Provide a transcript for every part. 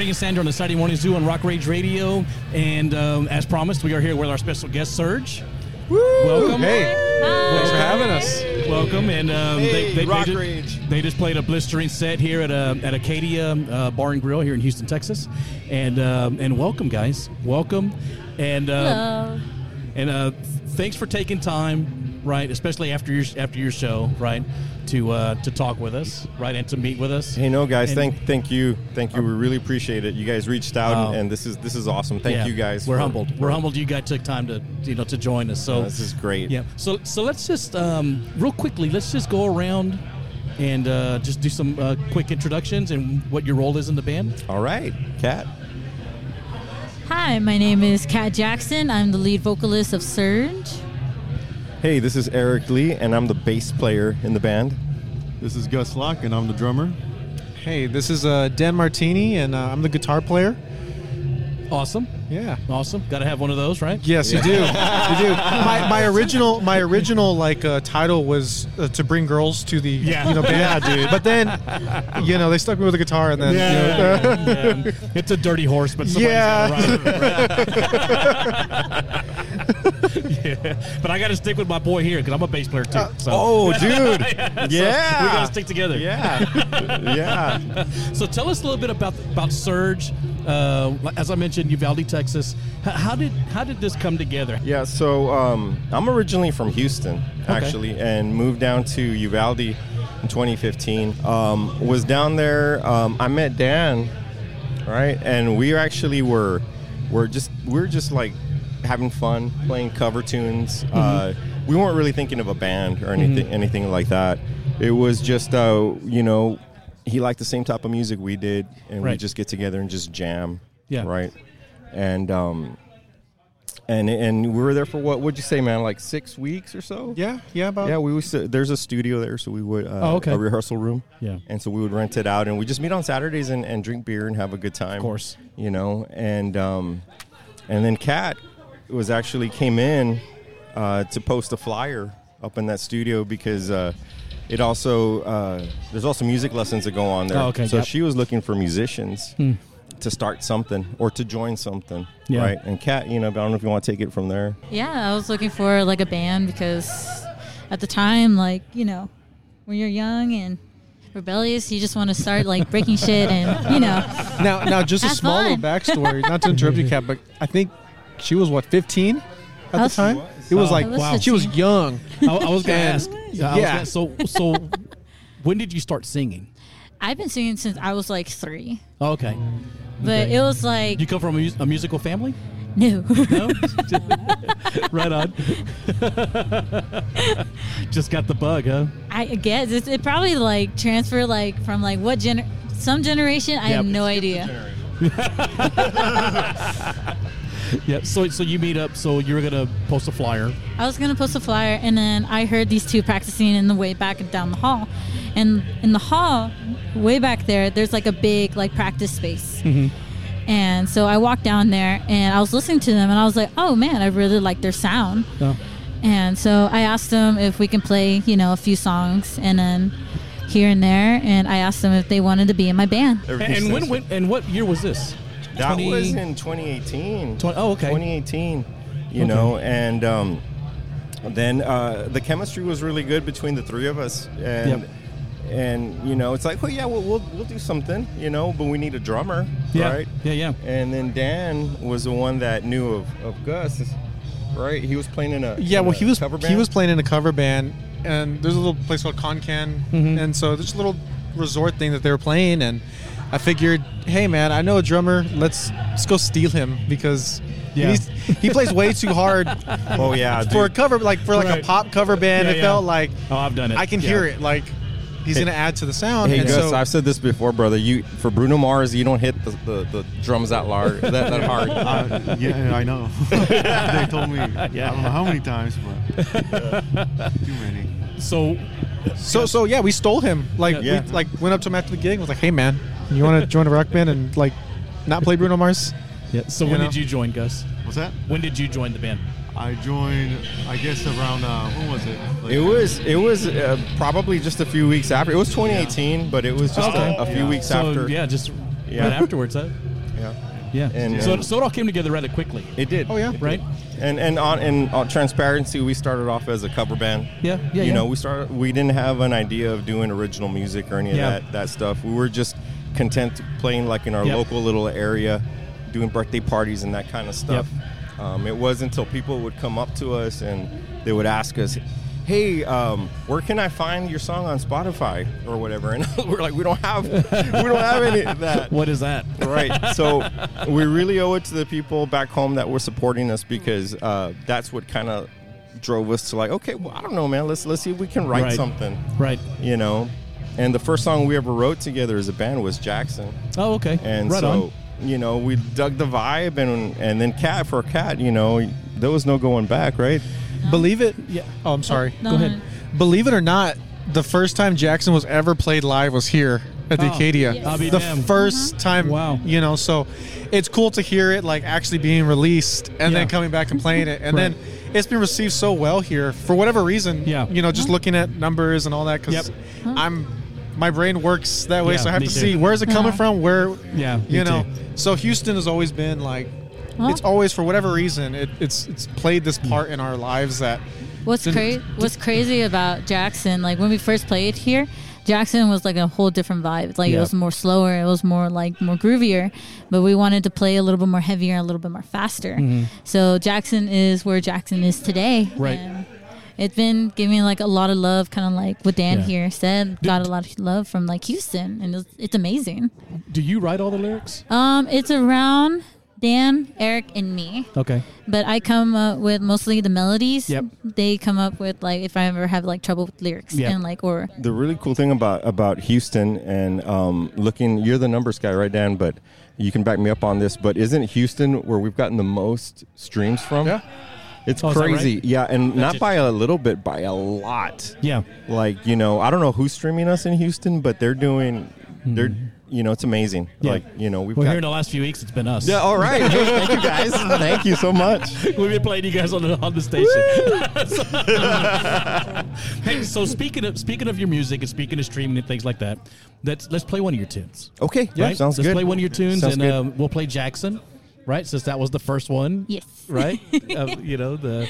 So Ring and Sandra on the Saturday Morning Zoo on Rock Rage Radio, and um, as promised, we are here with our special guest Surge. Woo! Welcome. Hey, thanks for having us. Welcome, and um, they, they, Rock they, just, Rage. they just played a blistering set here at uh, at Acadia uh, Bar and Grill here in Houston, Texas, and um, and welcome, guys, welcome, and uh, Hello. And uh, thanks for taking time, right, especially after your after your show, right, to uh, to talk with us, right, and to meet with us. Hey, no, guys, And- thank thank you, thank you. We really appreciate it. You guys reached out, and, and this is this is awesome. Thank Yeah, you guys. We're for- humbled. We're humbled. You guys took time to you know to join us. So this is great. Yeah. So so let's just um, real quickly. Let's just go around and uh, just do some uh, quick introductions and what your role is in the band. All right, Kat. Hi, my name is Kat Jackson. I'm the lead vocalist of Surge. Hey, this is Eric Lee, and I'm the bass player in the band. This is Gus Locke, and I'm the drummer. Hey, this is uh, Dan Martini, and uh, I'm the guitar player. Awesome. Yeah. Awesome. Got to have one of those, right? Yes, you do. you do. My, my original my original like uh, title was uh, to bring girls to the Yeah. you know band. dude. But then, you know, they stuck me with a guitar, and then you know, Yeah. It's a dirty horse, but somebody's Yeah. yeah. But I got to stick with my boy here because I'm a bass player too. So. Oh, dude. So yeah. we got to stick together. Yeah. yeah. So tell us a little bit about about Surge. Uh, as I mentioned, Uvalde, Texas. H- how did how did this come together? Yeah, so um, I'm originally from Houston, actually, and moved down to Uvalde in 2015. Um, was down there. Um, I met Dan, right, and we actually were were just we're just like having fun playing cover tunes. Uh, we weren't really thinking of a band or anything anything like that. It was just uh, you know he liked the same type of music we did, and we just get together and just jam. Yeah. Right. And um, and and we were there for what would you say, man? Like six weeks or so. yeah, yeah, about Yeah, we was there's a studio there, so we would uh, Oh, okay. a rehearsal room. Yeah. and so we would rent it out, and we just meet on Saturdays and, and drink beer and have a good time. Of course. you know, and um, and then Kat was actually came in uh, to post a flyer up in that studio because uh, it also uh, there's also music lessons that go on there. Oh, okay, so yep. she was looking for musicians. To start something or to join something, Yeah. right? And Kat, you know, I don't know if you want to take it from there. Yeah, I was looking for like a band because at the time, like, you know, when you're young and rebellious, you just want to start like breaking shit and, you know. Now, now, just a Have small little backstory. Not to interrupt you, Kat, but I think she was what 15 at the was- time. It was Oh, like wow. she was young. I, I was going to ask. Yeah. Yeah. gonna- so so when did you start singing? I've been singing since I was like three. Oh, okay. But Okay. it was like, You come from a, mus- a musical family? no. No. right on. Just got the bug, huh? I guess it's, it probably like transferred like from like what gener some generation. I have no idea. Yeah. So so you meet up. So you were gonna post a flyer. I was gonna post a flyer, and then I heard these two practicing in the way back and down the hall. And in the hall, way back there, there's like a big like practice space. Mm-hmm. And so I walked down there, and I was listening to them, and I was like, "Oh man, I really like their sound." Oh. And so I asked them if we can play, you know, a few songs, and then here and there, and I asked them if they wanted to be in my band. And, and when, when and what year was this? That 20 was in 2018. Twen- oh, okay. 2018. You Okay. know, and um, then uh, the chemistry was really good between the three of us, and Yep. and you know, it's like, oh yeah, we'll, we'll we'll do something, you know, but we need a drummer, Yeah. right? Yeah. Yeah. And then Dan was the one that knew of, of Gus, right? He was playing in a Yeah, in well, a he was cover he band. was playing in a cover band, and there's a little place called Concan, Mm-hmm. and so there's a little resort thing that they were playing, and I figured, hey man, I know a drummer, let's let's go steal him because Yeah. he's, he plays way too hard Oh yeah, for a cover like for like Right. a pop cover band. Yeah, it yeah. felt like Oh, I've done it. I can Yeah. hear it, like he's Hey. gonna add to the sound. Hey and Gus, so, I've said this before, brother. You for Bruno Mars, you don't hit the, the, the drums that large, that, that hard. Uh, yeah, I know. they told me. Yeah. I don't know how many times, but too many. So so so yeah, we stole him. Like Yeah. we like went up to him after the gig, and was like, hey man, you want to join a rock band and like not play Bruno Mars? yeah. So You when know? did you join, Gus? What's that? When did you join the band? I joined. I guess around. Uh, when was it? Like, It was it was uh, probably just a few weeks after. It was 2018, but it was just Okay. a, a few Yeah. weeks So after. yeah, just Yeah. right afterwards, huh? Yeah. Yeah. And- so, and- so it all came together rather quickly, It did. Oh, yeah. right? And and on in on transparency, we started off as a cover band. Yeah, yeah, You yeah. know, we started. We didn't have an idea of doing original music or any of Yeah. that that stuff. We were just content playing like in our Yep. local little area, doing birthday parties and that kind of stuff. Um, it wasn't until people would come up to us and they would ask us. Hey, um, where can I find your song on Spotify or whatever? And we're like, we don't have, we don't have any of that. What is that? Right. So we really owe it to the people back home that were supporting us because uh, that's what kind of drove us to like, okay, well, I don't know, man. Let's let's see if we can write Right. something. Right. You know. And the first song we ever wrote together as a band was Jackson. Oh, okay. And right so on. you know we dug the vibe and and then Kat for Kat. You know there was no going back, right? Believe it. Yeah. Oh, I'm sorry. No, Go ahead. no. Believe it or not, the first time Jackson was ever played live was here at the Oh. Acadia. Yes. I'll be the damned. 1st time. Wow. You know, so it's cool to hear it like actually being released and Yeah. then coming back and playing it, and Right. then it's been received so well here for whatever reason. Yeah. You know, just looking at numbers and all that because Yep. I'm. My brain works that way, Yeah, so I have to too. see where's it coming Uh-huh. from. Where, Yeah, you know. too. So Houston has always been like, Well- it's always for whatever reason, it, it's it's played this part in our lives that What's crazy? What's crazy about Jackson? Like when we first played here, Jackson was like a whole different vibe. Like Yeah. it was more slower. It was more like more groovier. But we wanted to play a little bit more heavier, a little bit more faster. So Jackson is where Jackson is today. Mm-hmm. Right. And it's been giving like a lot of love, kind of like what Dan Yeah. here said. Got a lot of love from like Houston, and it's, it's amazing. Do you write all the lyrics? Um, it's around Dan, Eric, and me. Okay. But I come up with mostly the melodies. Yep. They come up with like if I ever have like trouble with lyrics Yep. and like or The really cool thing about about Houston and um, looking, you're the numbers guy, right, Dan? But you can back me up on this. But isn't Houston where we've gotten the most streams from? Yeah. It's Oh, crazy. right? Yeah, and not just- by a little bit, by a lot. Yeah. Like you know, I don't know who's streaming us in Houston, but they're doing, they're you know, it's amazing. Yeah. Like you know, we've Well, got. here in the last few weeks, it's been us. yeah, all right. Hey, thank you guys. Thank you so much. We've been playing you guys on the on the station. hey, so speaking of speaking of your music and speaking of streaming and things like that, let's let's play one of your tunes. Okay, yeah, right? sounds let's good. play one of your tunes, Sounds and good. um, we'll play Jackson, right? Since that was the first one. yes. Right. uh, you know the.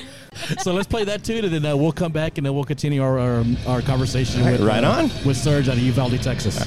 So let's play that tune, and then uh, we'll come back and then we'll continue our our, our conversation right, with right uh, on. with Surge out of Uvalde, Texas.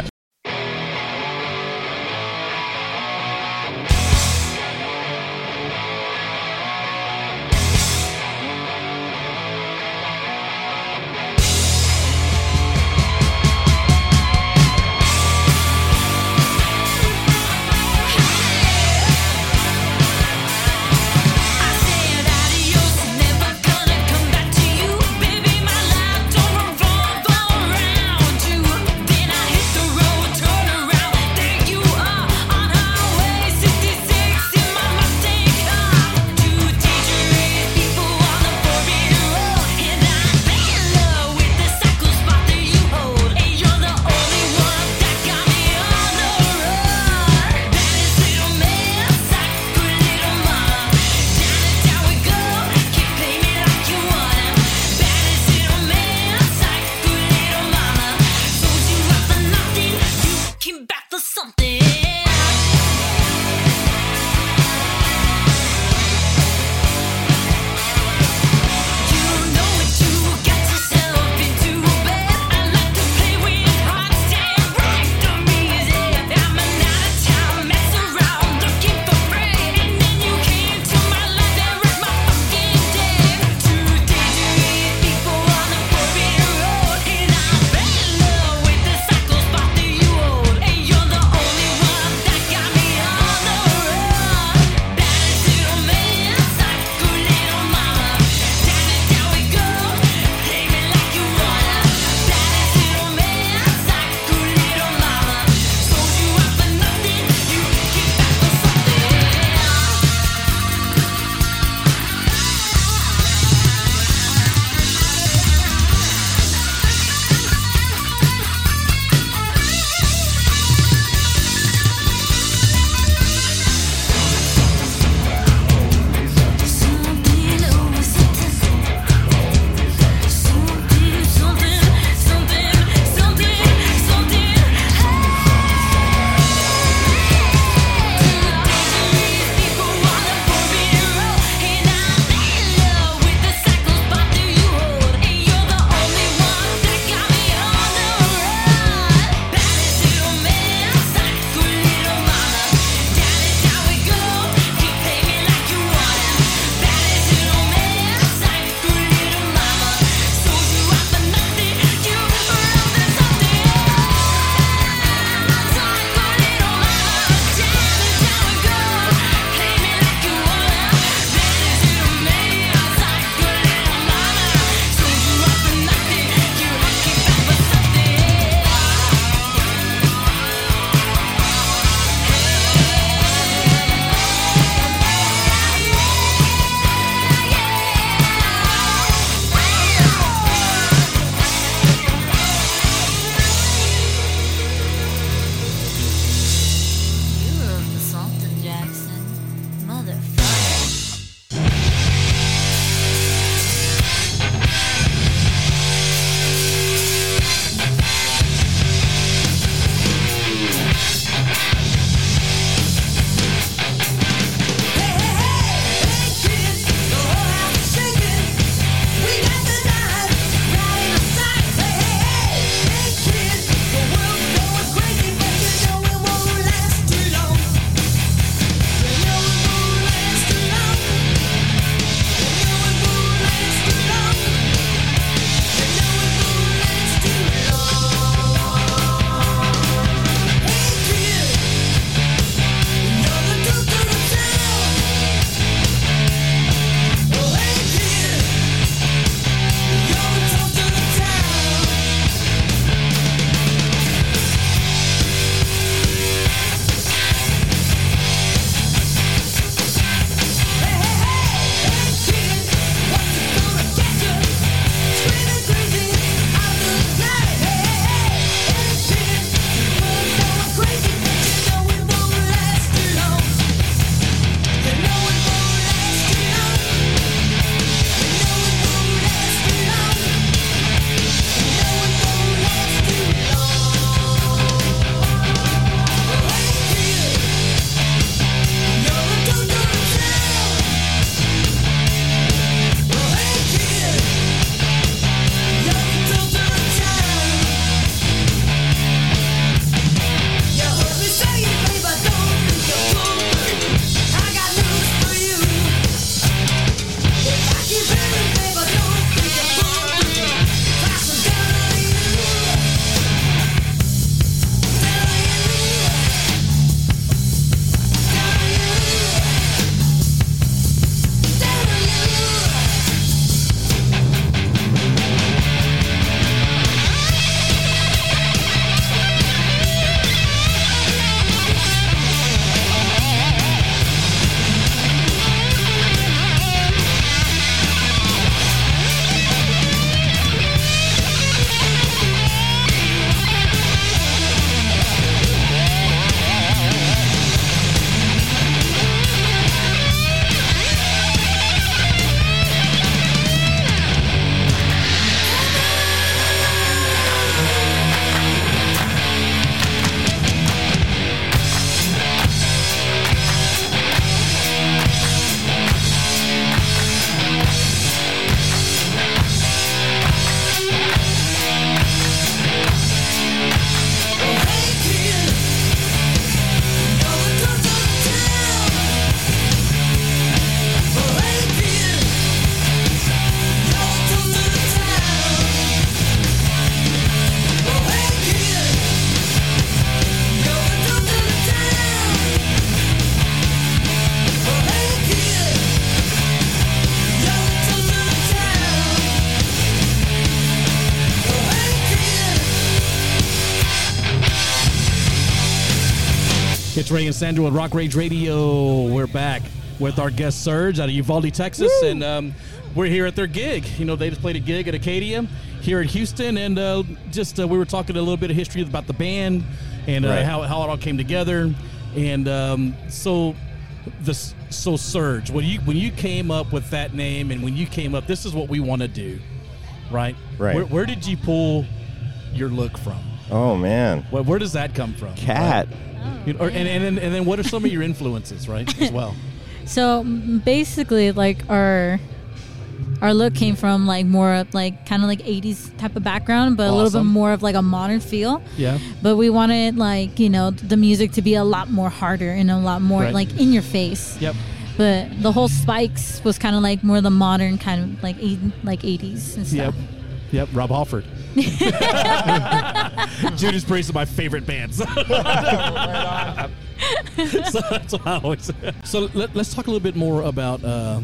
Ray and Sandra with Rock Rage Radio. We're back with our guest Surge out of Uvalde, Texas, and um, we're here at their gig. You know, they just played a gig at Acadia here in Houston, and uh, just uh, we were talking a little bit of history about the band and uh, Right. how, how it all came together. And um, so, the so Surge, when you when you came up with that name, and when you came up, this is what we want to do, right? Right. Where, where did you pull your look from? Oh man, Where, where does that come from? Kat. You know, or, and, and, then- and then what are some of your influences, right, as well? So basically, like our our look came from like more of like kind of like 80s type of background, but a little bit more of like a modern feel. Yeah. But we wanted like you know the music to be a lot more harder and a lot more Right. like in your face. Yep. But the whole spikes was kind of like more the modern kind of like eight, like 80s and stuff Yep. Yep. Rob Halford. Judas Priest is my favorite bands. so that's what I always. So let, us talk a little bit more about uh,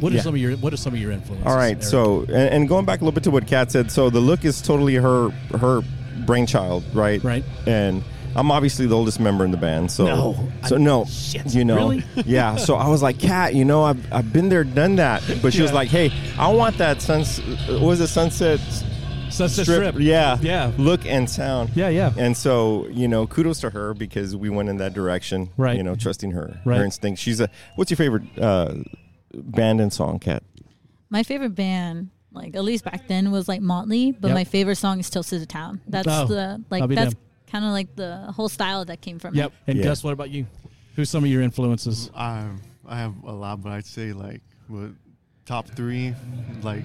what are Yeah. some of your what are some of your influences. All right, Eric? so and, and going back a little bit to what Kat said, so the look is totally her her brainchild, right? Right. And I'm obviously the oldest member in the band, so No. so no, you know, Really? yeah. So I was like, Kat, you know, I've, I've been there, done that, but she was like, Hey, I want that suns, what was it sunset Sunset Strip. yeah, Yeah. look and sound, Yeah, yeah. And so you know, kudos to her because we went in that direction, Right. You know, trusting her, Right. her instinct. She's a. What's your favorite uh, band and song, Kat? My favorite band, like at least back then, was like Motley. But Yep. my favorite song is "Toast to the Town." That's Oh, the like that's kind of like the whole style that came from. Yep. it. And Yeah. Gus, what about you? Who's some of your influences? I I have a lot, but I'd say like what top three, like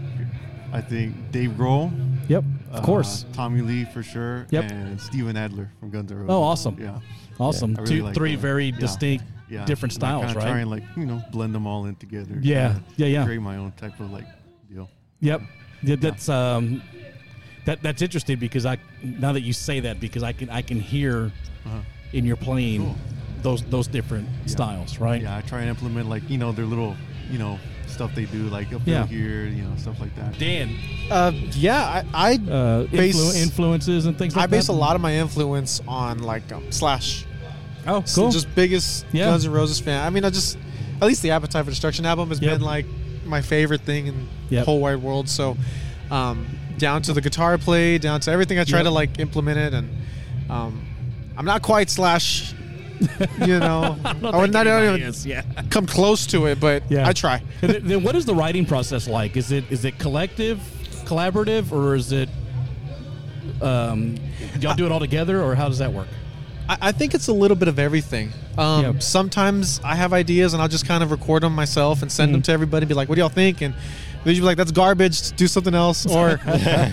I think Dave Grohl, Yep. Of uh, course. Tommy Lee for sure, Yep. and Steven Adler from Guns N' Roses. Oh, awesome. Yeah, Awesome. I really Two, like three that. very Yeah. distinct, yeah, different styles, right? Try and like you know blend them all in together. Yeah. Yeah, yeah. Create my own type of like deal. Yep. Yeah, that's um, that that's interesting because I now that you say that because I can I can hear Uh-huh. in your playing Cool. those those different styles, right? Yeah, I try and implement like you know their little you know stuff they do like up Yeah. here, you know stuff like that. Dan, Uh, yeah, I, I uh, Base- influ- influences and things like I base that. a lot of my influence on like um, Slash. Oh, So cool. just biggest Yeah. Guns N' Roses fan. I mean, I just at least the Appetite for Destruction album has Yep. been like my favorite thing in Yep. the whole wide world. So um, down to the guitar play, down to everything, I try Yep. to like implement it. And um, I'm not quite Slash. You know, I I would not even is, Yeah. come close to it, but Yeah. I try. then, then what is the writing process like? Is it is it collective, collaborative, or is it um, y'all do it all together, or how does that work? I, I think it's a little bit of everything. Um, Yep. Sometimes I have ideas and I'll just kind of record them myself and send them Mhm. to everybody. and Be like, "What do y'all think?" And they'd be like, "That's garbage. Do something else." Or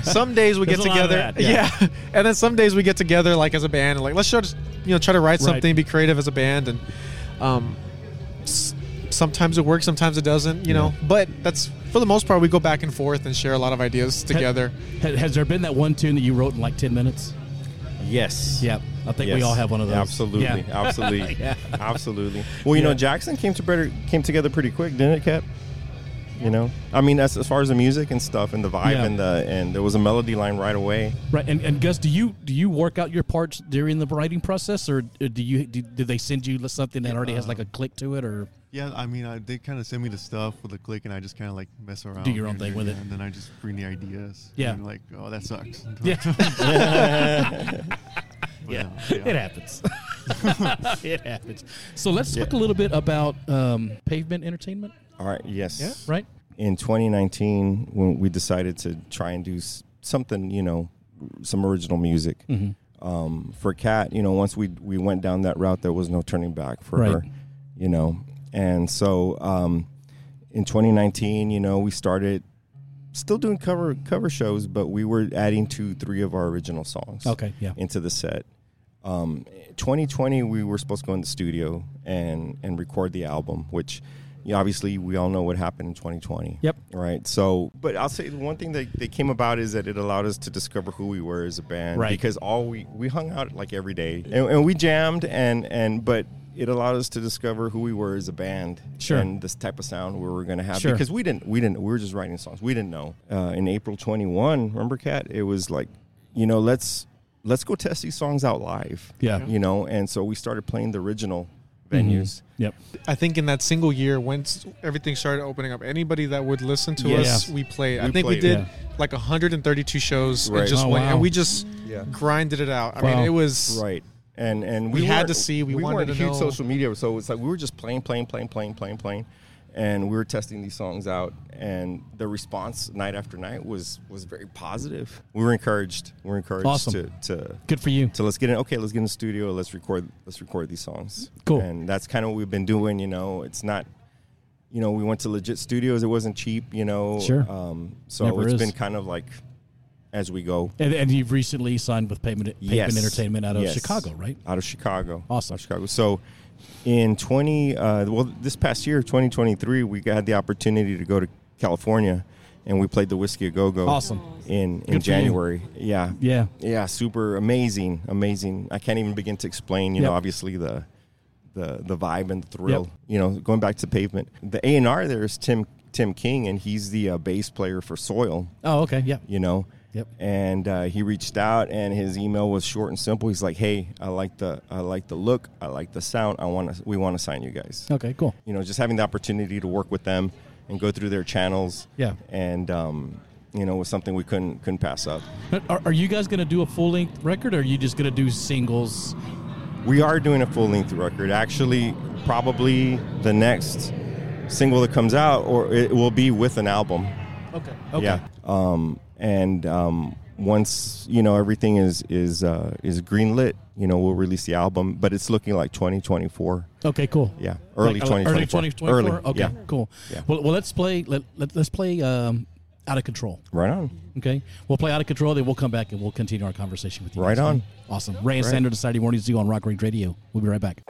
some days we There's get a lot of together, that, yeah. yeah. and then some days we get together like as a band and like let's try to you know try to write Right. something, be creative as a band, and um, s- sometimes it works, sometimes it doesn't. You know, but that's for the most part we go back and forth and share a lot of ideas together. Ha- Has there been that one tune that you wrote in like ten minutes? Yes. Yep, I think we all have one of those. Absolutely, Yeah. absolutely, Yeah. absolutely. Well, you Yeah. know, Jackson came to better came together pretty quick, didn't it, Kat? You know, I mean, as, as far as the music and stuff, and the vibe, Yeah. and the and there was a melody line right away. Right, and, and Gus, do you do you work out your parts during the writing process, or do you do, do they send you something that already has like a click to it, or Yeah, I mean, I, they kind of send me the stuff with a click, and I just kind of like mess around. Do your own thing with it. and then I just bring the ideas. Yeah. and like, oh, that sucks. yeah, But, yeah, uh, it happens. it happens. So let's talk a little bit about um, Pavement Entertainment, All right. Yes. right? In 2019, when we decided to try and do s- something, you know, some original music. Mm-hmm. Um, for Kat, you know, once we we went down that route, there was no turning back for Right. her. You know, and so um, in 2019, you know, we started still doing cover cover shows, but we were adding two, three of our original songs. Okay, yeah. into the set. Um, 2020, we were supposed to go in the studio and and record the album, which you know, obviously we all know what happened in 2020. Yep. Right. So, but I'll say the one thing that, that came about is that it allowed us to discover who we were as a band. Right. Because all we we hung out like every day and, and we jammed and and but. It allowed us to discover who we were as a band Sure. and this type of sound we were going to have Sure. because we didn't we didn't we were just writing songs we didn't know uh, in April 21 remember Kat it was like you know let's let's go test these songs out live. Yeah. you know, and so we started playing the original venues. Mm-hmm. Yep. I think in that single year, once everything started opening up, anybody that would listen to us, Yeah. we played. I We think we did Yeah. like 132 shows Right. and just Oh, went, wow. and we just Yeah. grinded it out. I Wow. mean, it was Right. And and We we, had to see, we wanted weren't to huge know. social media, so it's like we were just playing, playing, playing, playing, playing, playing, and we were testing these songs out, and the response night after night was was very positive. We were encouraged. We were encouraged Awesome. to to Good for you. so let's get in. Okay, let's get in the studio. Let's record. Let's record these songs. Cool. And that's kind of what we've been doing. You know, it's not. You know, we went to legit studios. It wasn't cheap. You know. Sure. Um, so Never it's is. been kind of like as we go. And, and you've recently signed with Pavement, Pavement Yes. Entertainment out of Yes. Chicago, right? Out of Chicago. Awesome. Out of Chicago. So in 20, uh, well, this past year, 2023, we had the opportunity to go to California and we played the Whisky a Go Go. Awesome. In, in you. January. Yeah. Yeah. Yeah, super amazing, amazing. I can't even begin to explain. You Yep. know, obviously the the the vibe and the thrill. Yep. You know, going back to the pavement, the A and R there is Tim Tim King, and he's the uh, bass player for Soil. Oh, okay. Yeah. You know. Yep. And uh, he reached out, and his email was short and simple. He's like, "Hey, I like the I like the look, I like the sound. I want to we want to sign you guys." Okay, cool. You know, just having the opportunity to work with them and go through their channels. Yeah. And um, you know, was something we couldn't couldn't pass up. Are, are you guys going to do a full length record or are you just going to do singles? We are doing a full length record. Actually, probably the next single that comes out, or it will be with an album. Okay. Okay. Yeah. Um, and um, once you know everything is is uh, is greenlit, you know we'll release the album. But it's looking like 2024. Okay, cool. Yeah, early Like, uh, 2024. Early 2024? Early, Okay, yeah. cool. Yeah. Well, well, let's play. Let, let, let's play um, Out of Control. Right on. Okay, we'll play Out of Control. Then we'll come back and we'll continue our conversation with you. Right on. Awesome. Ray and Right. Sandra, Saturday Morning Zoo on Rock Rage Radio. We'll be right back.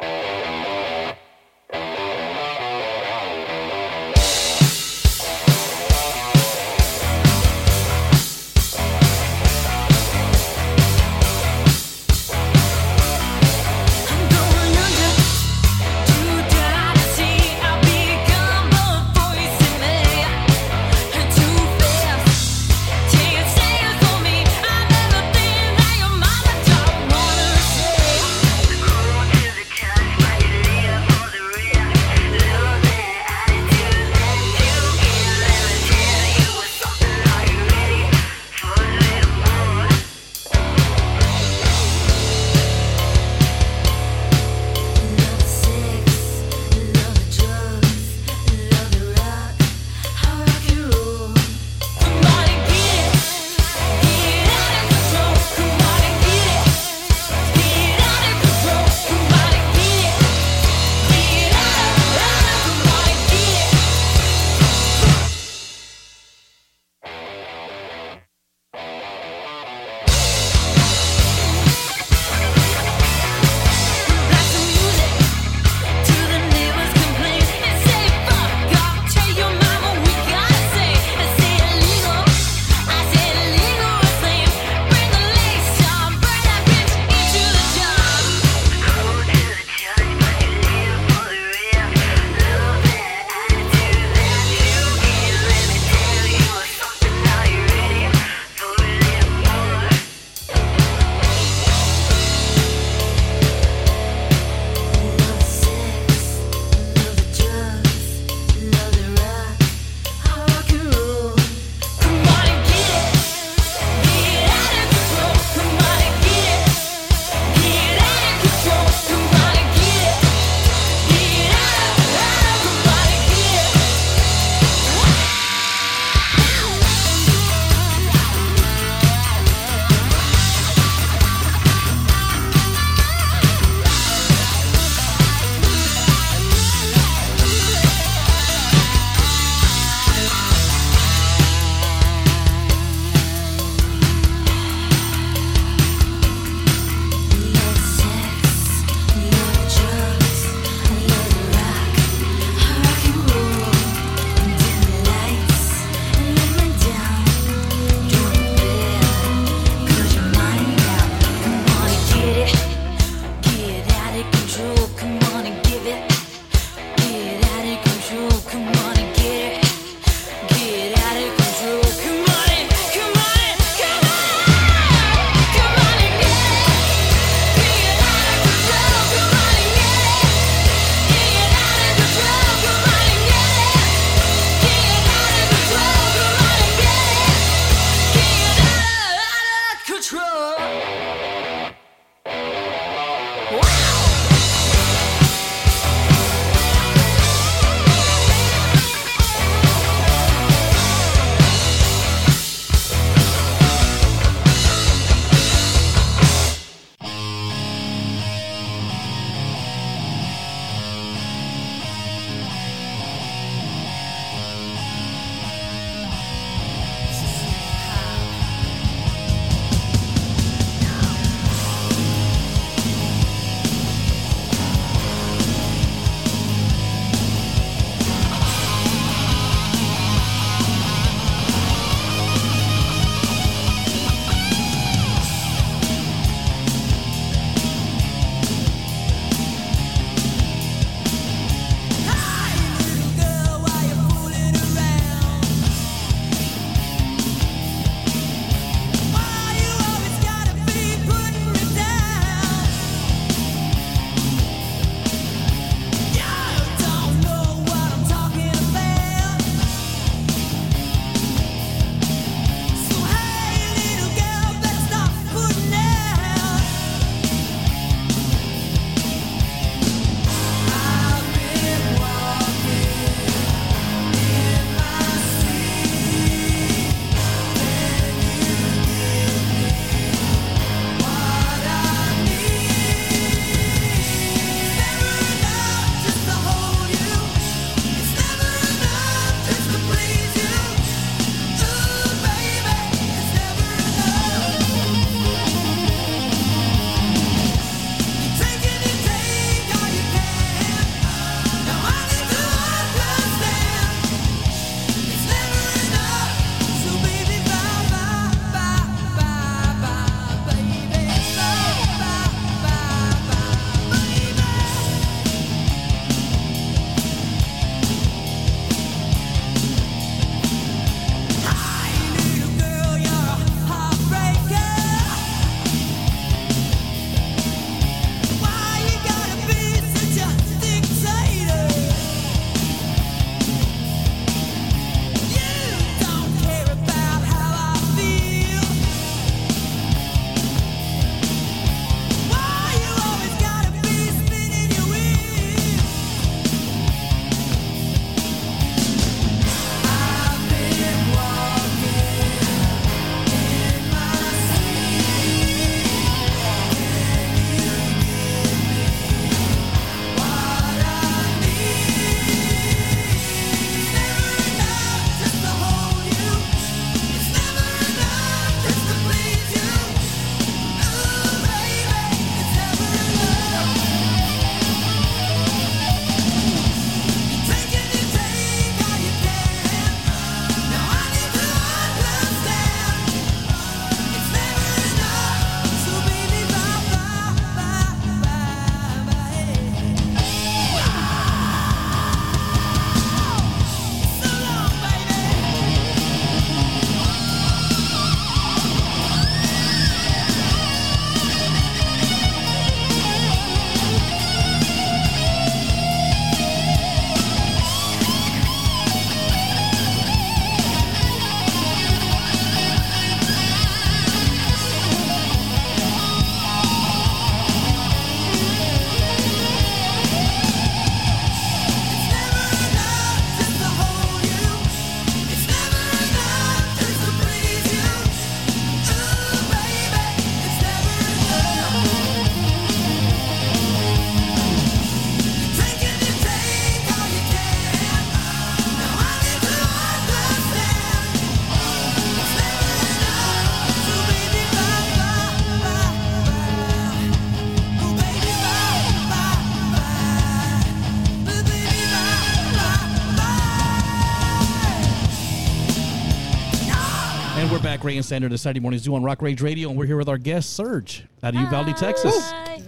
And we're back, Ray and Sandra, the Saturday Morning Zoo on Rock Rage Radio, and we're here with our guest, Surge, out of Uvalde, Texas. Hi.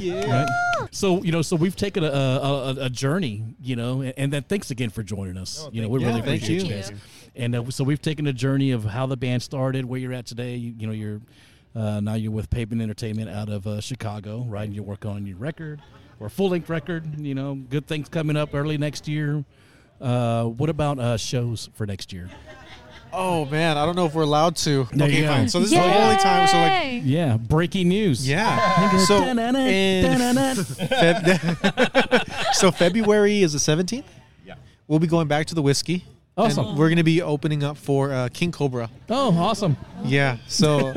Right? So, you know, so we've taken a, a, a, a journey, you know, and, and then thanks again for joining us. you know, we you. really Yeah, appreciate you you. guys. And uh, so we've taken a journey of how the band started, where you're at today. You, you know, you're uh, now you're with Pavement Entertainment out of uh, Chicago, right? And you're working on your record or full length record. You know, good things coming up early next year. Uh, what about uh, shows for next year? Oh man, I don't know if we're allowed to. There you okay, go. fine. So this is the only time. So like, Yeah, breaking news. yeah. So in. Feb- so February is the seventeenth. Yeah. We'll be going back to the Whisky. and Awesome. we're going to be opening up for uh, King Cobra. Oh, awesome. Yeah. So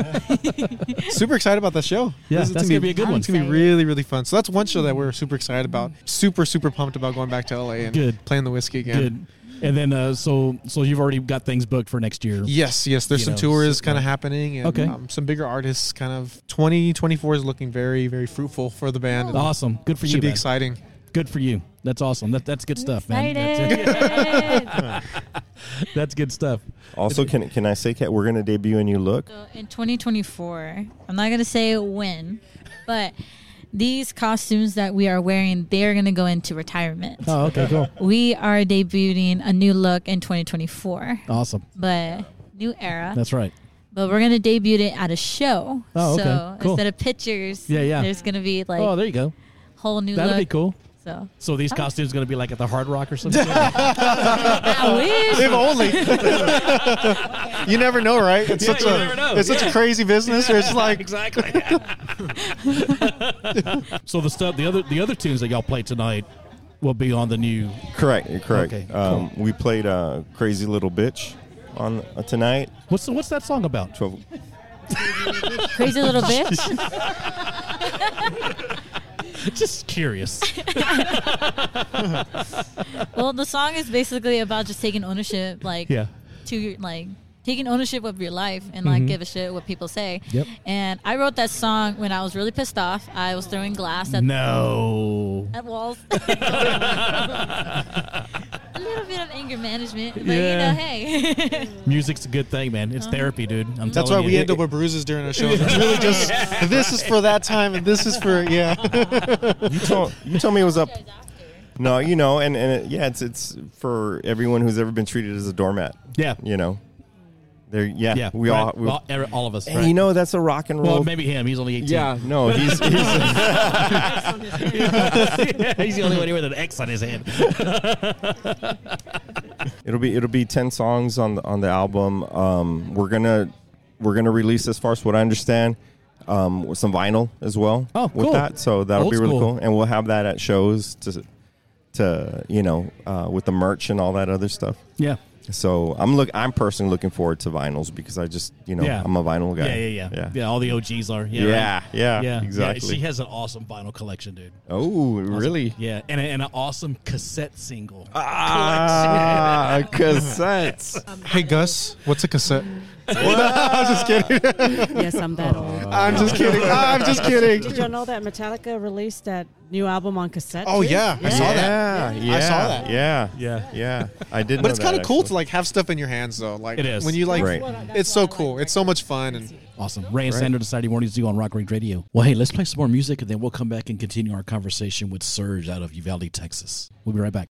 super excited about that show. Yeah, This that's gonna be a good one. It's gonna be really, really fun. So that's one show that we're super excited about. Super, super pumped about going back to LA and Good. playing the Whisky again. Good. And then, uh, so so you've already got things booked for next year. Yes, yes. There's You some know, tours so- kind of right. happening, and Okay. um, some bigger artists. Kind of 2024 is looking very, very fruitful for the band. and Awesome. Good for Should you. be man. exciting. Good for you. That's awesome. That, that's good stuff, man. That's, Excited. that's good stuff. Also, can can I say, Kat, we're gonna debut a new look? So in 2024, I'm not gonna say when, but these costumes that we are wearing, they're gonna go into retirement. Oh, okay, cool. We are debuting a new look in 2024, Awesome. but new era. That's right. but we're gonna debut it at a show. Oh, okay. So Cool. instead of pictures, Yeah, yeah. there's gonna be like oh, there you go. whole new That'd look. be cool. So So these costumes going to be like at the Hard Rock or something? I wish. If only. you never know, right? It's Yeah, such a never know. it's such a crazy business. Where it's like exactly. so the stuff, the other, the other tunes that y'all play tonight will be on the new. Correct, correct. Okay, um, We played uh, "Crazy Little Bitch" on uh, tonight. What's the, what's that song about? Twelve. Crazy little bitch. Just curious. well, the song is basically about just taking ownership, like Yeah. to your like taking ownership of your life and like give a shit what people say. Mm-hmm. Yep. And I wrote that song when I was really pissed off. I was throwing glass at No. at walls. a little bit of anger management, but Yeah. you know, hey. Music's a good thing, man. It's uh-huh. therapy, dude. I'm that's telling why we end up with bruises during our shows. It's really just this is for that time and this is for yeah. You told you told me it was up. No, you know, and and it, yeah, it's it's for everyone who's ever been treated as a doormat. Yeah. You know, there. Yeah, Yeah. we right. all. We, all, all of us. and right. you know, that's a rock and roll. well, maybe him. He's only 18. Yeah, no, he's, he's He's the only one here with an X on his head. it'll be it'll be ten songs on the on the album. Um, we're gonna we're gonna release as far as what I understand, um, with some vinyl as well. Oh, cool. with that, so that'll Old be really school. cool, and we'll have that at shows to to you know uh, with the merch and all that other stuff. Yeah. So I'm look. I'm personally looking forward to vinyls because I just you know Yeah. I'm a vinyl guy. Yeah, yeah, yeah, yeah. yeah. all the OGs are. Yeah, Yeah, right? yeah, yeah, exactly. she has an awesome vinyl collection, dude. Oh, really? Yeah, and, a- and an awesome cassette single. Ah, cassettes. hey Gus, what's a cassette? I'm just kidding. Yes, I'm that old. I'm just kidding. I'm just kidding. Did y'all know that Metallica released that new album on cassette? Oh too? yeah, I saw that. Yeah, yeah, I saw that. Yeah, Yeah. yeah. I did. But know it's kind of cool actually. to like have stuff in your hands though. Like It is. when you like, Right. it's so cool. It's so much fun and Awesome. Ray and Sandra, the Saturday Morning Zoo on Rock Rage Radio. Well, hey, let's play some more music and then we'll come back and continue our conversation with Surge out of Uvalde, Texas. We'll be right back.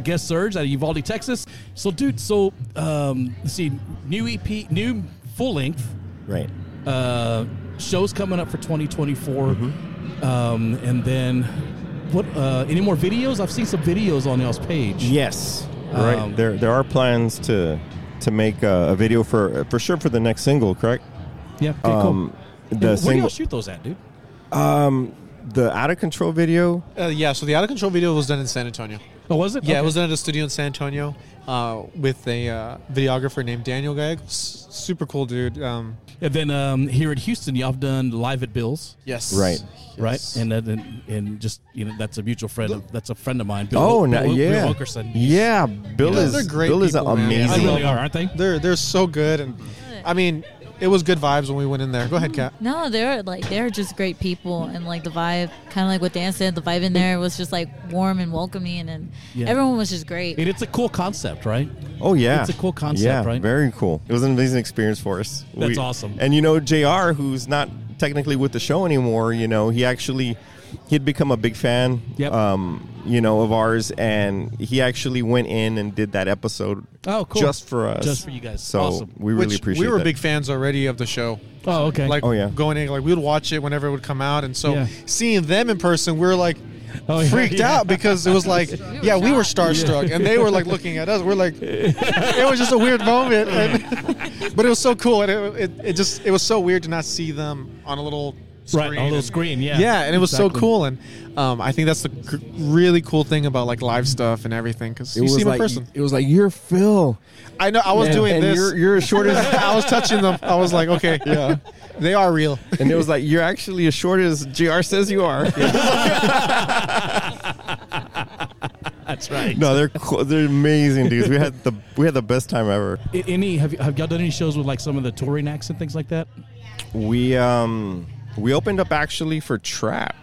Guest Surge out of Uvalde, Texas. So, dude, so um, let's see, new EP, new full length Right. uh, shows coming up for 2024, Mm-hmm. um, and then what? Uh, any more videos? I've seen some videos on y'all's page. Yes. Right. Um, there there are plans to to make a, a video for for sure for the next single, correct? Yeah. Okay, Um, cool. the Where do single, y'all shoot those at, dude? um, the out of control video. Uh, yeah, so the out of control video was done in San Antonio. Oh, was it? Yeah, Okay. it was done at a studio in San Antonio uh, with a uh, videographer named Daniel Gagg. S- super cool dude. Um, And then um, here at Houston, y'all have done live at Bill's, yes. Right. right? And then and, and just you know that's a mutual friend. Of, that's a friend of mine. Bill, Oh, Bill, no, Bill yeah, Wilkerson. yeah. Bill Yeah, is they're great Bill is people, man. They amazing. really are, aren't they? They're they're so good, and I mean, it was good vibes when we went in there. Go ahead, Kat. No, they're like they're just great people, and like the vibe, kind of like what Dan said, the vibe in there was just like warm and welcoming, and Yeah. everyone was just great. And it's a cool concept, right? Oh yeah, It's a cool concept, yeah, right? Very cool. It was an amazing experience for us. That's awesome. And you know, Jr., who's not technically with the show anymore, you know, he actually he'd become a big fan, Yep. um, you know, of ours, and he actually went in and did that episode Oh, cool. just for us, Just for you guys. So Awesome. we really Which appreciate. we were that. big fans already of the show. Oh, okay. Like, Oh, yeah. going in, like we would watch it whenever it would come out, and so Yeah. seeing them in person, we were like. Oh, yeah, freaked yeah. out because it was like, yeah, we were starstruck, and they were like looking at us. We're like, it was just a weird moment, and, but it was so cool, and it, it, it just it was so weird to not see them on a little screen. right on a little and- screen. Yeah. Yeah, and it was so cool, and um, I think that's the gr- really cool thing about like live stuff and everything because you see them like in person. it was like you're Phil. I know I was and, doing and this. You're, you're as short as I was touching them. I was like, okay, yeah, they are real. and it was like you're actually as short as Jr. says you are. That's right. no, they're cool. they're amazing dudes. We had the we had the best time ever. I- Any have, have y'all done any shows with like some of the touring acts and things like that? We um we opened up actually for Trapt.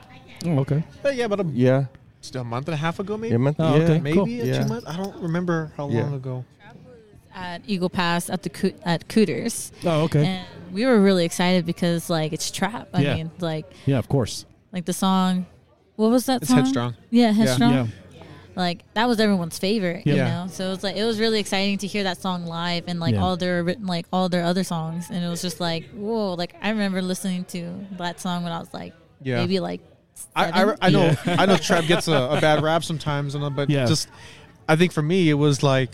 Oh, okay. But yeah, but a, Yeah. just a month and a half ago, maybe. Yeah, month- Oh, yeah. okay. Maybe Cool. a Yeah. two months. I don't remember how Yeah. long ago. Trapt was at Eagle Pass at the Coo- at Cooters, Oh, okay. and we were really excited because like it's Trapt. I Yeah. mean, like yeah, of course. like the song. What was that It's song? Headstrong. Yeah, Headstrong. Yeah. Like that was everyone's favorite, you know. So it was like it was really exciting to hear that song live and like Yeah. all their written like all their other songs, and it was just like whoa. Like I remember listening to that song when I was like Yeah. maybe like. I, I. I know Yeah. I know Trapt gets a, a bad rap sometimes, and but Yeah. just I think for me it was like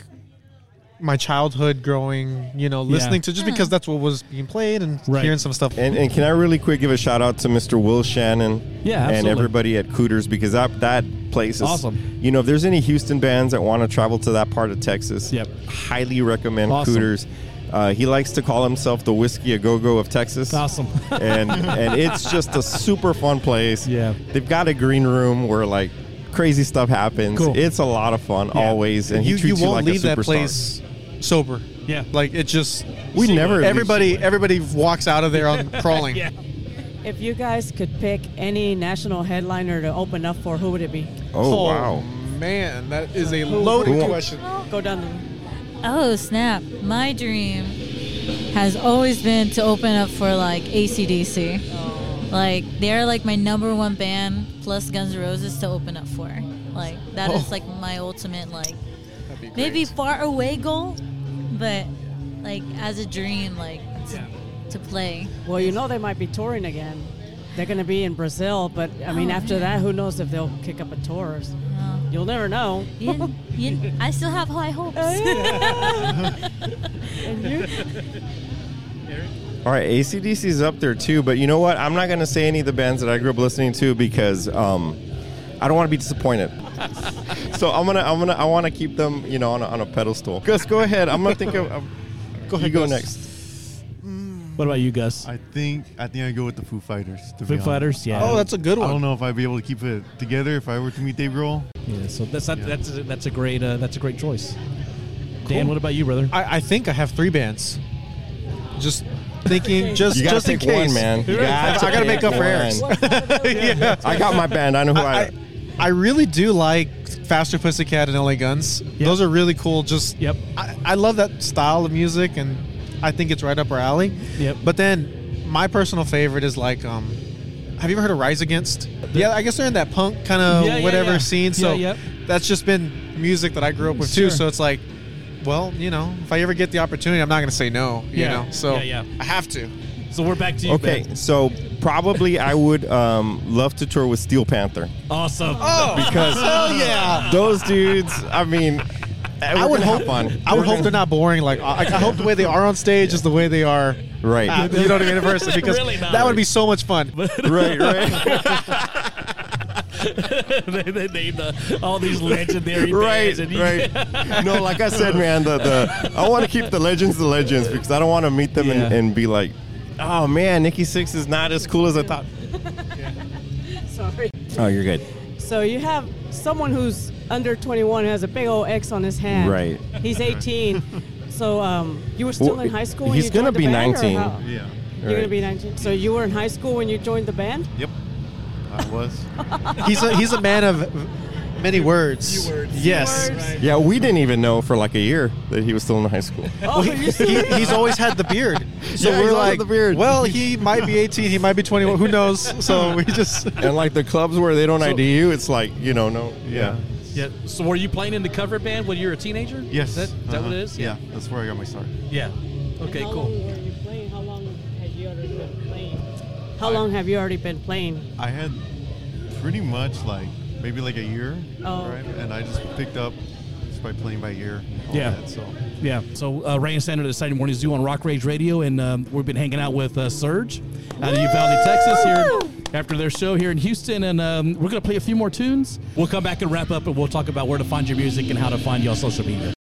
my childhood growing, you know, listening to just because that's what was being played and Right. hearing some stuff. And, and can I really quick give a shout out to Mr. Will Shannon Yeah, and everybody at Cooters because that that place is Awesome. You know, if there's any Houston bands that want to travel to that part of Texas, Yep. highly recommend Awesome. Cooters. Uh, he likes to call himself the Whisky a Go Go of Texas. Awesome. and and it's just a super fun place. Yeah. they've got a green room where like crazy stuff happens. Cool. It's a lot of fun Yeah. always, and you he treats you you, won't like leave a that place sober. yeah. Like it just We never leave everybody everybody walks out of there on crawling. Yeah. If you guys could pick any national headliner to open up for, who would it be? Oh, oh wow! man, that is a loaded who- question. Oh, go down the Oh snap! My dream has always been to open up for like ACDC. Like they're like my number one band plus Guns N' Roses to open up for. Like that is Oh. like my ultimate like That'd be great. maybe far away goal, but like as a dream like to, to play. Well, you know they might be touring again. They're going to be in Brazil, but I mean, Oh, after yeah. that, who knows if they'll kick up a tour? Uh, You'll never know. you, you, I still have high hopes. And you, All right, ACDC's up there too, but you know what? I'm not going to say any of the bands that I grew up listening to because um, I don't want to be disappointed. so I'm gonna, I'm gonna, I want to keep them, you know, on a, on a pedestal. Gus, go ahead. I'm gonna think of. Um, Go ahead, you go Gus. next. What about you, Gus? I think I think I go with the Foo Fighters. To Foo be honest. Fighters. Yeah. Oh, that's a good one. I don't know if I'd be able to keep it together if I were to meet Dave Grohl. Yeah. So that's not, that's a, that's a great uh, that's a great choice. Dan, what about you, brother? I, I think I have three bands. Just thinking, just You gotta just in pick case. one, man. You I gotta gotta make up for one. errors. yeah. I got my band. I know who I. I, I really do like Faster Pussycat and LA Guns. Those are really cool. Just Yep. I, I love that style of music, and I think it's right up our alley. Yep. But then my personal favorite is like um, have you ever heard of Rise Against? Yeah, I guess they're in that punk kind of Yeah, yeah, whatever yeah. scene. So Yeah, yeah. that's just been music that I grew up with Sure. too. So it's like, well, you know, if I ever get the opportunity, I'm not going to say no. You Yeah. know, so Yeah, yeah. I have to. So we're back to you. Okay, Ben. so probably I would um, love to tour with Steel Panther Awesome. Oh, because hell yeah! those dudes. I mean, I would hope fun. I would hope they're not boring. Like I, I hope the way they are on stage is the way they are. Right. uh, you know what I mean? In person, because Really not. that would be so much fun. right, right. they, they named uh, all these legendary right, bands. and you- right. No, like I said, man, the, the I want to keep the legends the legends because I don't want to meet them Yeah. and, and be like, oh man, Nikki Sixx is not as cool as I thought. Sorry. Oh, you're good. So you have someone who's under 21 has a big old X on his hand. Right. He's 18. so um, you were still Well, in high school when he's you gonna joined the be band, or 19. Yeah. You're gonna be 19. So you were in high school when you joined the band. Yep. I was. He's a he's a man of many words. Few words. Yes. Few words. Yeah, we didn't even know for like a year that he was still in high school. Oh, Well, he, he's always had the beard. So Yeah, we're like, the beard. well, he might be 18, he might be 21. Who knows? So we just. And like the clubs where they don't So- ID you, it's like you know, no, yeah. Yeah. So were you playing in the cover band when you were a teenager? Yes. Is that, is that uh-huh. what it is? Yeah. That's where I got my start. Yeah. Okay. how Cool. How long have you already been playing? I had pretty much like maybe like a year, Oh. right? And I just picked up just by playing by ear. all Yeah. That, so Yeah. So uh, Ray and Sandra, decided Morning Zoo on Rock Rage Radio, and um, we've been hanging out with uh, Surge out of Uvalde, Texas, here after their show here in Houston, and um, we're gonna play a few more tunes. We'll come back and wrap up, and we'll talk about where to find your music and how to find you on social media.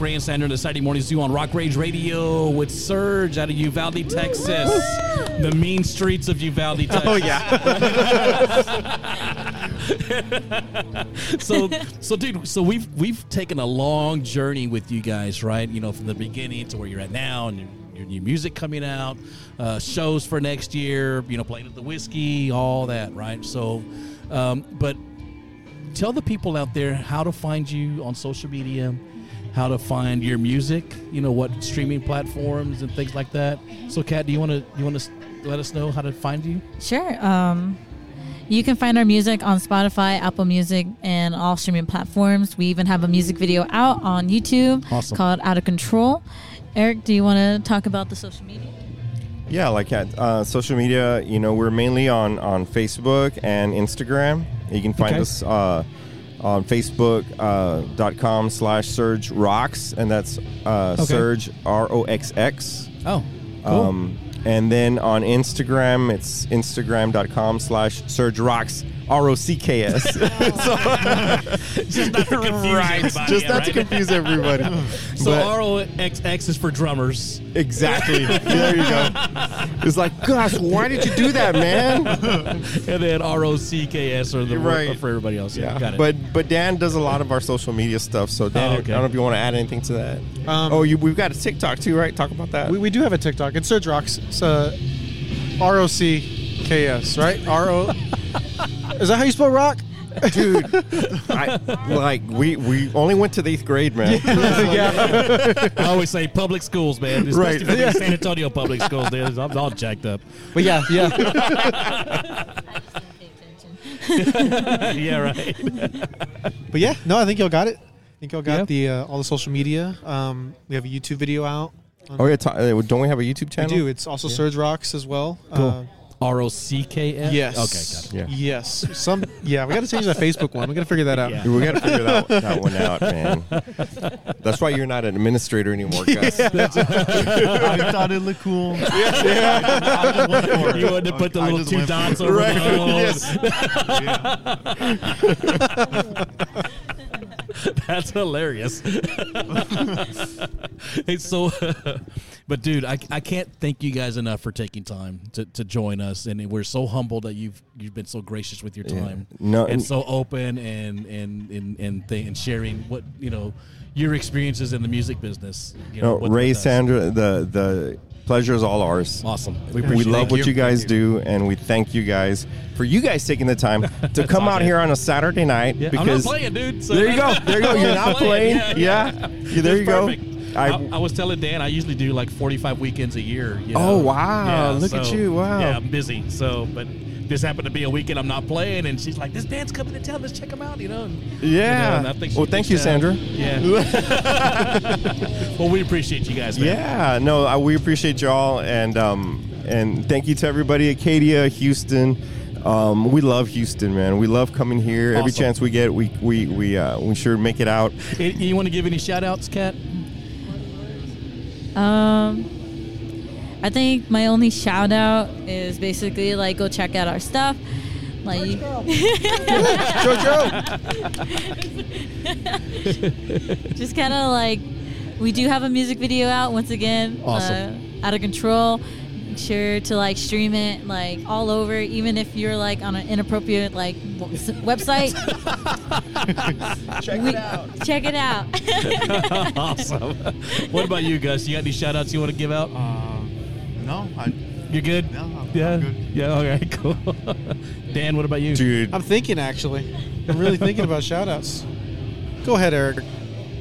And we're Ray and Sandra, the Saturday Morning Zoo on Rock Rage Radio with Surge out of Uvalde, Texas. the mean streets of Uvalde, Texas. Oh yeah. so so dude so we've we've taken a long journey with you guys right you know from the beginning to where you're at now and your, your new music coming out uh, shows for next year you know playing at the Whisky all that right so um, but tell the people out there how to find you on social media how to find your music you know what streaming platforms and things like that so kat do you want to you want to let us know how to find you Sure. Um, you can find our music on Spotify, Apple Music, and all streaming platforms. We even have a music video out on YouTube Awesome. called Out of Control. Eric, do you want to talk about the social media? Yeah, like at uh, social media, you know, we're mainly on on Facebook and Instagram. You can find Okay. us uh, on Facebook.com uh, slash Surge Rocks, and that's uh, Okay. Surge R O X X. oh Um, and then on Instagram, it's Instagram.com slash Surge Rocks R O C K S. just not to confuse Right, everybody, just not right? to confuse everybody. So But- ROXX is for drummers. Exactly. there you go. It's like, gosh, why did you do that, man? and then ROCKS are the Right. for everybody else. Yeah, got it. But but Dan does a lot of our social media stuff. So Dan, Oh, I don't know if you want to add anything to that. Um, oh, you, we've got a TikTok too, right? Talk about that. We, we do have a TikTok. It's Surge Rocks. It's uh, R O C K S, right? R O. Is that how you spell rock? Dude, I, like we we only went to the eighth grade, man. yeah. I always say public schools, man. Especially Right. for the San Antonio public schools. Dude, I'm all jacked up. But yeah, yeah. yeah, right. But yeah, no, I think y'all got it. I think y'all got Yeah. the uh, all the social media. Um, we have a YouTube video out. oh yeah, ta- uh, don't we have a YouTube channel? We channel? do. It's also Surge Rocks as well. Cool. ROCKS? Yes. Okay, got it. Yeah. Yes. Some. Yeah, we got to change that Facebook one. We got to figure that out. Yeah. We got to figure that, that one out, man. That's why you're not an administrator anymore, Gus. I thought it looked cool. Yeah. I just went for it. You wanted to put the I little two dots it. over Right. the Yeah. That's hilarious. it's so, but dude, I, I can't thank you guys enough for taking time to, to join us, and we're so humbled that you've you've been so gracious with your time, No, and and- so open and and and and, th- and sharing what you know your experiences in the music business. You know, No, Ray. Sandra, the the pleasure is all ours. awesome. We, We love what you guys do, and we thank you guys for you guys taking the time to come out here on a Saturday night. Yeah, I'm not because playing, dude. so there you go, there you go. You're not playing. Yeah, Yeah, Yeah, there It's you go. perfect. I- I, I was telling Dan I usually do like 45 weekends a year. You Oh, know? wow. Look at you. Wow. Yeah, I'm busy. So, but this happened to be a weekend I'm not playing, and she's like, "This Dan's coming to town. Let's check them out." You know. and- Yeah. you know, and I think Well, thank you, out. Sandra. Yeah. well, we appreciate you guys, man. Yeah, no, I, we appreciate y'all, and um, and thank you to everybody, Acadia, Houston. Um, we love Houston, man. We love coming here. Every chance we get, we we we uh, we sure make it out. Hey, You want to give any shout outs, Kat? Um, I think my only shout out is basically like go check out our stuff. Like, just kind of like we do have a music video out once again. Awesome. Uh, out of control. Make sure to like stream it like all over, even if you're like on an inappropriate like w- s- website. check it out. Check it out. awesome. what about you, Gus? You got any shout outs you want to give out? Uh, no, I, You good? no, I'm, Yeah. I'm good. Yeah. Okay. Cool. Dan, what about you? Dude, I'm thinking actually. I'm really thinking about shout outs. Go ahead, Eric.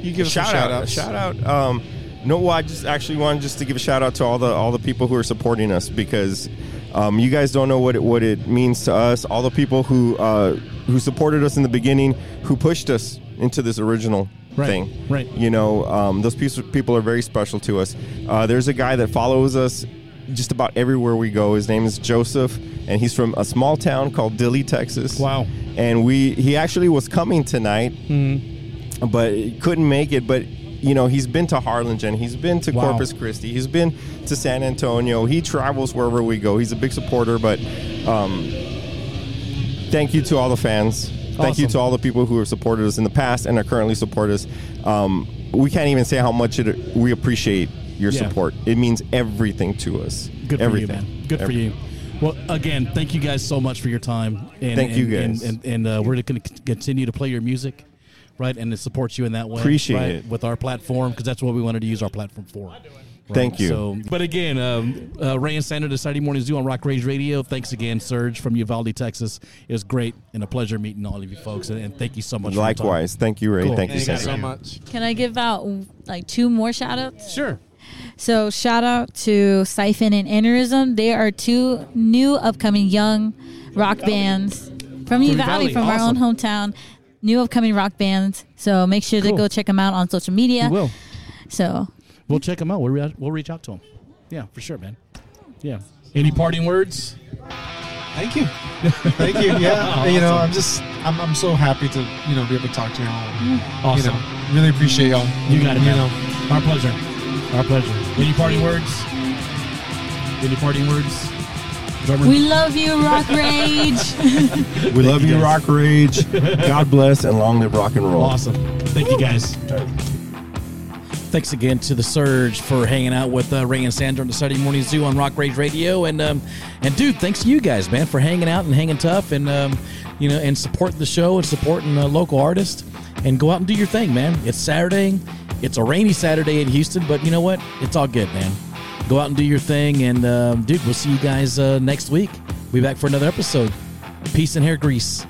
You give us some shout shout out, outs. shout out. Um, no, well, I just actually wanted just to give a shout out to all the all the people who are supporting us because um, you guys don't know what it, what it means to us. All the people who uh, who supported us in the beginning, who pushed us into this original Right, thing. right. You know, um, those piece- people are very special to us. Uh, there's a guy that follows us just about everywhere we go. His name is Joseph, and he's from a small town called Dilley, Texas. Wow. And we he actually was coming tonight Mm-hmm. but couldn't make it. But you know, he's been to Harlingen, he's been to Wow. Corpus Christi, he's been to San Antonio. He travels wherever we go. He's a big supporter. But um, thank you to all the fans. Thank you to all the people who have supported us in the past and are currently support us. Um, we can't even say how much it, we appreciate your Yeah. support. It means everything to us. Good for you, man. Good for you. Well, again, thank you guys so much for your time. And, Thank you, guys. And, and, and, uh, we're going to continue to play your music, right? And to support you in that way. Appreciate right? it. With our platform, because that's what we wanted to use our platform for. right? Thank you. So, but again, um, uh, Ray and Sandra, the Saturday Morning Zoo on Rock Rage Radio. Thanks again, Surge from Uvalde, Texas. It was great and a pleasure meeting all of you folks. And, and thank you so much. for. Likewise. Thank you, Ray. Cool. Thank you, Thank you Sandra. so much. Can I give out like two more shout outs? Sure. So shout out to Siphon and Aneurysm. They are two new upcoming young rock bands from Uvalde, Uvalde. from our own hometown. New upcoming rock bands. So make sure to go check them out on social media. We will. So We'll check them out. We'll, re- we'll reach out to them. Yeah, for sure, man. Yeah. Any parting words? Thank you. Thank you. Yeah. You know, I'm just I'm, I'm so happy to you know be able to talk to y'all. Awesome. You know, really appreciate y'all. You got it, You man. know, Our pleasure. Our pleasure. Any parting words? Any parting words? Drummer? we love you, Rock Rage. We love you you. Rock Rage. God bless and long live rock and roll. Awesome. Thank you, guys. Thanks again to the Surge for hanging out with uh, Ray and Sandra on the Saturday Morning Zoo on Rock Rage Radio, and um, and dude, thanks to you guys, man, for hanging out and hanging tough, and um, you know, and supporting the show and supporting uh, local artists, and go out and do your thing, man. It's Saturday, it's a rainy Saturday in Houston, but you know what? It's all good, man. Go out and do your thing, and um, dude, we'll see you guys uh, next week. We'll be back for another episode. Peace and hair grease.